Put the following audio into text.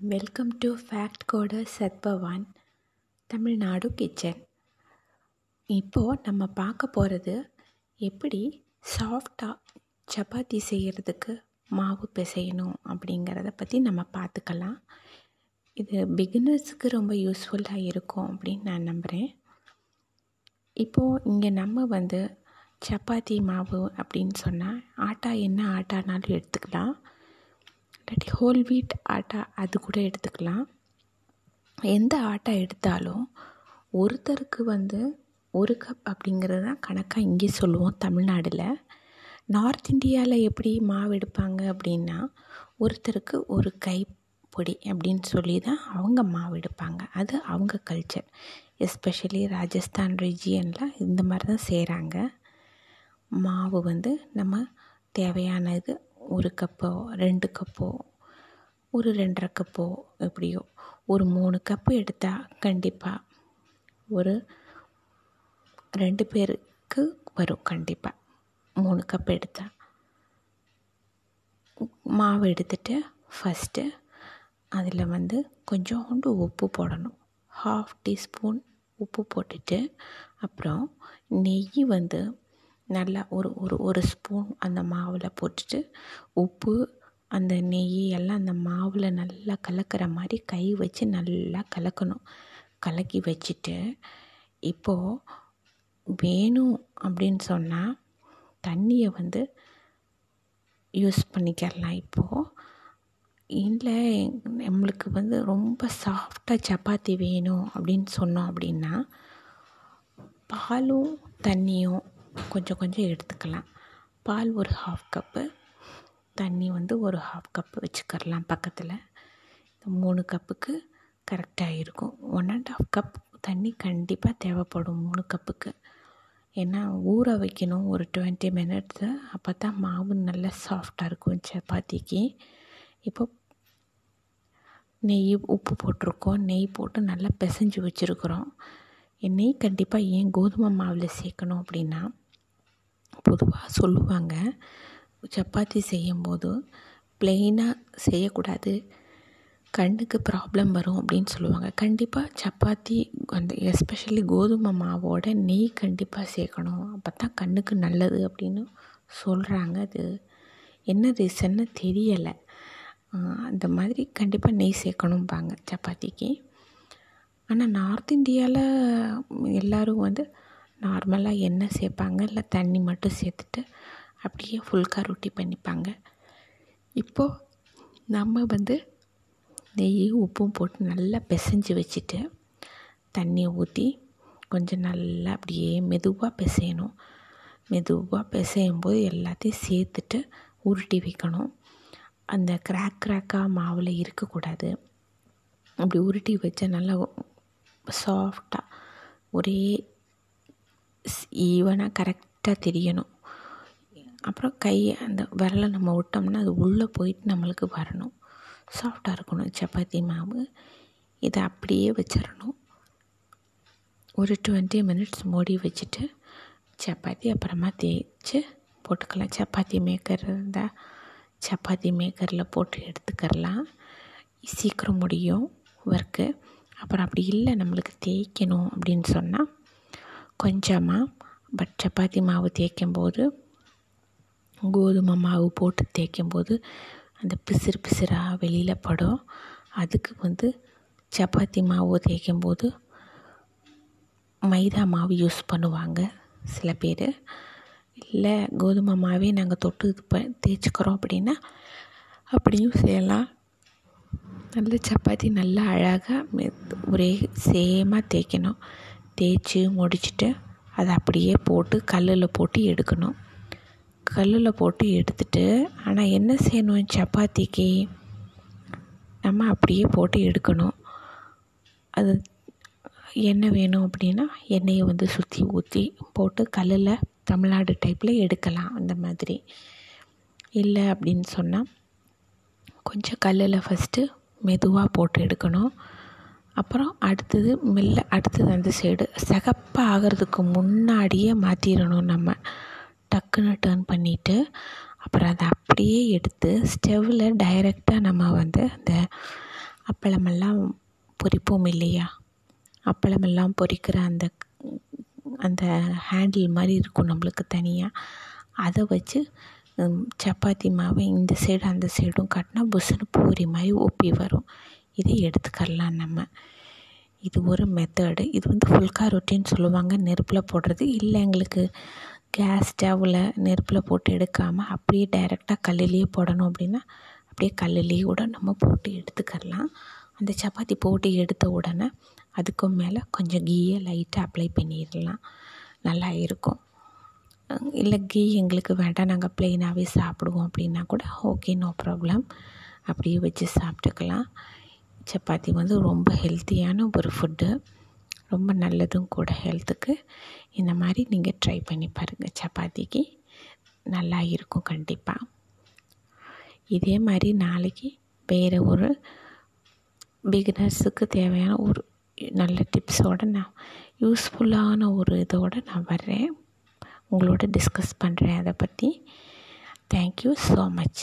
Welcome to fact coder Satbhavan Tamil Nadu kitchen இப்போது நம்ம பார்க்க போகிறது எப்படி சாஃப்டாக சப்பாத்தி செய்கிறதுக்கு மாவு பிசையணும் அப்படிங்கிறத பற்றி நம்ம பார்த்துக்கலாம். இது பிகினர்ஸுக்கு ரொம்ப யூஸ்ஃபுல்லாக இருக்கும் அப்படின்னு நான் நம்புகிறேன் இப்போது இங்கே நம்ம வந்து சப்பாத்தி மாவு அப்படின்னு சொன்னால் ஆட்டா என்ன ஆட்டானாலும் எடுத்துக்கலாம். இல்லாட்டி ஹோல் வீட் ஆட்டா அது கூட எடுத்துக்கலாம். எந்த ஆட்டா எடுத்தாலும் ஒருத்தருக்கு வந்து ஒரு கப் அப்படிங்கிறது தான் கணக்காக இங்கே சொல்லுவோம் தமிழ்நாடில். நார்த் இந்தியாவில் எப்படி மாவு எடுப்பாங்க அப்படின்னா ஒருத்தருக்கு ஒரு கை பொடி அப்படின்னு சொல்லி தான் அவங்க மாவு எடுப்பாங்க. அது அவங்க கல்ச்சர் எஸ்பெஷலி ராஜஸ்தான் ரிஜியனில் இந்த மாதிரி தான் செய்கிறாங்க மாவு வந்து நம்ம தேவையானது ஒரு கப்போ ரெண்டு கப்போ ஒரு ரெண்டரை கப்போ எப்படியோ ஒரு மூணு கப்பு எடுத்தால் கண்டிப்பாக ஒரு ரெண்டு பேருக்கு வரும் கண்டிப்பாக மூணு கப் எடுத்தால் மாவு எடுத்துட்டு ஃபஸ்ட்டு அதில் வந்து கொஞ்சோண்டு உப்பு போடணும். ஹாஃப் டீஸ்பூன் உப்பு போட்டுட்டு அப்புறம் நெய் வந்து நல்லா ஒரு ஒரு ஒரு ஸ்பூன் அந்த மாவில் போட்டுட்டு உப்பு அந்த நெய் எல்லாம் அந்த மாவில் நல்லா கலக்கிற மாதிரி கை வச்சு நல்லா கலக்கணும். கலக்கி வச்சுட்டு இப்போது வேணும் அப்படின்னு சொன்னால் தண்ணியை வந்து யூஸ் பண்ணிக்கிறலாம் இப்போது இல்லை நம்மளுக்கு வந்து ரொம்ப சாஃப்டாக சப்பாத்தி வேணும் அப்படின்னு சொன்னோம் அப்படின்னா பாலும் தண்ணியும் கொஞ்சம் கொஞ்சம் எடுத்துக்கலாம். பால் ஒரு ஹாஃப் கப்பு தண்ணி வந்து ஒரு ஹாஃப் கப்பு வச்சுக்கிறலாம் பக்கத்தில். இந்த மூணு கப்புக்கு கரெக்டாக இருக்கும் ஒன் அண்ட் ஆஃப் கப் தண்ணி கண்டிப்பாக தேவைப்படும் மூணு கப்புக்கு ஏன்னா ஊற வைக்கணும். ஒரு டுவெண்ட்டி மினிட்ஸு அப்போ தான் மாவு நல்லா சாஃப்டாக இருக்கும் சப்பாத்திக்கு. இப்போ நெய் உப்பு போட்டிருக்கோம். நெய் போட்டு நல்லா பிசைஞ்சு வச்சுருக்குறோம். நெய் கண்டிப்பாக ஏன் கோதுமை மாவில் சேர்க்கணும் அப்படின்னா பொதுவாக சொல்லுவாங்க. சப்பாத்தி செய்யும்போது ப்ளெயினாக செய்யக்கூடாது. கண்ணுக்கு ப்ராப்ளம் வரும் அப்படின்னு சொல்லுவாங்க. கண்டிப்பாக சப்பாத்தி அந்த எஸ்பெஷலி கோதுமை மாவோட நெய் கண்டிப்பாக சேர்க்கணும். அப்போ தான் கண்ணுக்கு நல்லது அப்படின்னு சொல்கிறாங்க அது. என்ன ரீசன்னு தெரியலை. அந்த மாதிரி கண்டிப்பாக நெய் சேர்க்கணும்பாங்க சப்பாத்திக்கு. ஆனால் நார்த் இந்தியாவில் எல்லோரும் வந்து நார்மலாக எண்ணெய் சேர்ப்பாங்க இல்லை தண்ணி மட்டும் சேர்த்துட்டு அப்படியே ஃபுல்கா ரொட்டி பண்ணிப்பாங்க. இப்போது நம்ம வந்து நெய் உப்பும் போட்டு நல்லா பிசைஞ்சு வச்சுட்டு தண்ணியை ஊற்றி கொஞ்சம் நல்லா அப்படியே மெதுவாக பிசையணும். மெதுவாக பிசையும் போது எல்லாத்தையும் சேர்த்துட்டு உருட்டி வைக்கணும். அந்த கிராக் கிராக்காக மாவில் இருக்கக்கூடாது. அப்படி உருட்டி வச்சா நல்லா சாஃப்டாக ஒரே ஈவனாக கரெக்டாக தெரியணும். அப்புறம் கை அந்த விரலை நம்ம விட்டோம்னா அது உள்ளே போயிட்டு நம்மளுக்கு வரணும். சாஃப்டாக இருக்கணும். சப்பாத்தி மாவு இதை அப்படியே வச்சிடணும். ஒரு டுவெண்ட்டி மினிட்ஸ் மூடி வச்சுட்டு சப்பாத்தி அப்புறமா தேய்ச்சி போட்டுக்கலாம். சப்பாத்தி மேக்கர் இருந்தால் சப்பாத்தி மேக்கரில் போட்டு எடுத்துக்கிறலாம். சீக்கிரம் முடியும் ஒர்க்கு அப்புறம் அப்படி இல்லை நம்மளுக்கு தேய்க்கணும் அப்படின்னு சொன்னால் கொஞ்சமாக பட் சப்பாத்தி மாவு தேய்க்கும்போது கோதுமை மாவு போட்டு தேய்க்கும்போது அந்த பிசிறு பிசிறாக வெளியில் படும். அதுக்கு வந்து சப்பாத்தி மாவு தேய்க்கும்போது மைதா மாவு யூஸ் பண்ணுவாங்க சில பேர். இல்லை கோதுமை மாவே நாங்கள் தொட்டு இது ப தேய்ச்சிக்கிறோம் அப்படின்னா அப்படியும் செய்யலாம். நல்ல சப்பாத்தி நல்லா அழகாக ஒரே சேமாக தேய்க்கணும். தேய்ச்சி முடிச்சுட்டு அதை அப்படியே போட்டு கல்லில் போட்டு எடுக்கணும். கல்லில் போட்டு எடுத்துட்டு ஆனால் என்ன செய்யணும் சப்பாத்திக்கு? நம்ம அப்படியே போட்டு எடுக்கணும். அது எண்ணெய் வேணும் அப்படின்னா எண்ணெயை வந்து சுற்றி ஊற்றி போட்டு கல்லில் தமிழ்நாடு டைப்பில் எடுக்கலாம் அந்த மாதிரி. இல்லை அப்படின்னு சொன்னால் கொஞ்சம் கல்லில் ஃபஸ்ட்டு மெதுவாக போட்டு எடுக்கணும். அப்புறம் அடுத்தது மெல்ல அடுத்தது அந்த சைடு சிகப்பாக ஆகிறதுக்கு முன்னாடியே மாற்றிடணும் நம்ம. டக்குன்னு டேர்ன் பண்ணிவிட்டு அப்புறம் அதை அப்படியே எடுத்து ஸ்டவ்வில் டைரெக்டாக நம்ம வந்து அந்த அப்பளமெல்லாம் பொரிப்போம் இல்லையா? அப்பளமெல்லாம் பொரிக்கிற அந்த அந்த ஹேண்டில் மாதிரி இருக்கும் நம்மளுக்கு தனியாக அதை வச்சு சப்பாத்தி மாவை இந்த சைடு அந்த சைடும் கட்டினா புஸ்ஸுன்னு பூரி மாதிரி ஒப்பி வரும். இதை எடுத்துக்கலாம் நம்ம. இது ஒரு மெத்தடு இது வந்து ஃபுல்கா ரொட்டின்னு சொல்லுவாங்க. நெருப்பில் போடுறது. இல்லை எங்களுக்கு கேஸ் ஸ்டவ்வில் நெருப்பில் போட்டு எடுக்காமல் அப்படியே டைரெக்டாக கல்லுலேயே போடணும் அப்படின்னா அப்படியே கல்லுலேயே கூட நம்ம போட்டு எடுத்துக்கரலாம். அந்த சப்பாத்தி போட்டு எடுத்த உடனே அதுக்கு மேலே கொஞ்சம் கீயை லைட்டாக அப்ளை பண்ணிடலாம் நல்லா இருக்கும். இல்லை கீ எங்களுக்கு வேண்டாம். நாங்கள் ப்ளெயினாகவே சாப்பிடுவோம் அப்படின்னா கூட ஓகே நோ ப்ராப்ளம் அப்படியே வச்சு சாப்பிட்டுக்கலாம். சப்பாத்தி வந்து ரொம்ப ஹெல்த்தியான ஒரு ஃபுட்டு ரொம்ப நல்லதும் கூட ஹெல்த்துக்கு இந்த மாதிரி நீங்கள் ட்ரை பண்ணி பாருங்கள் சப்பாத்திக்கு நல்லா இருக்கும் கண்டிப்பாக இதே மாதிரி நாளைக்கு வேறு ஒரு பிகினர்ஸுக்கு தேவையான ஒரு நல்ல டிப்ஸோடு நான் யூஸ்ஃபுல்லான ஒரு இதோடு நான் வர்றேன். உங்களோட டிஸ்கஸ் பண்ணுறேன் அதை பற்றி தேங்க்யூ ஸோ மச்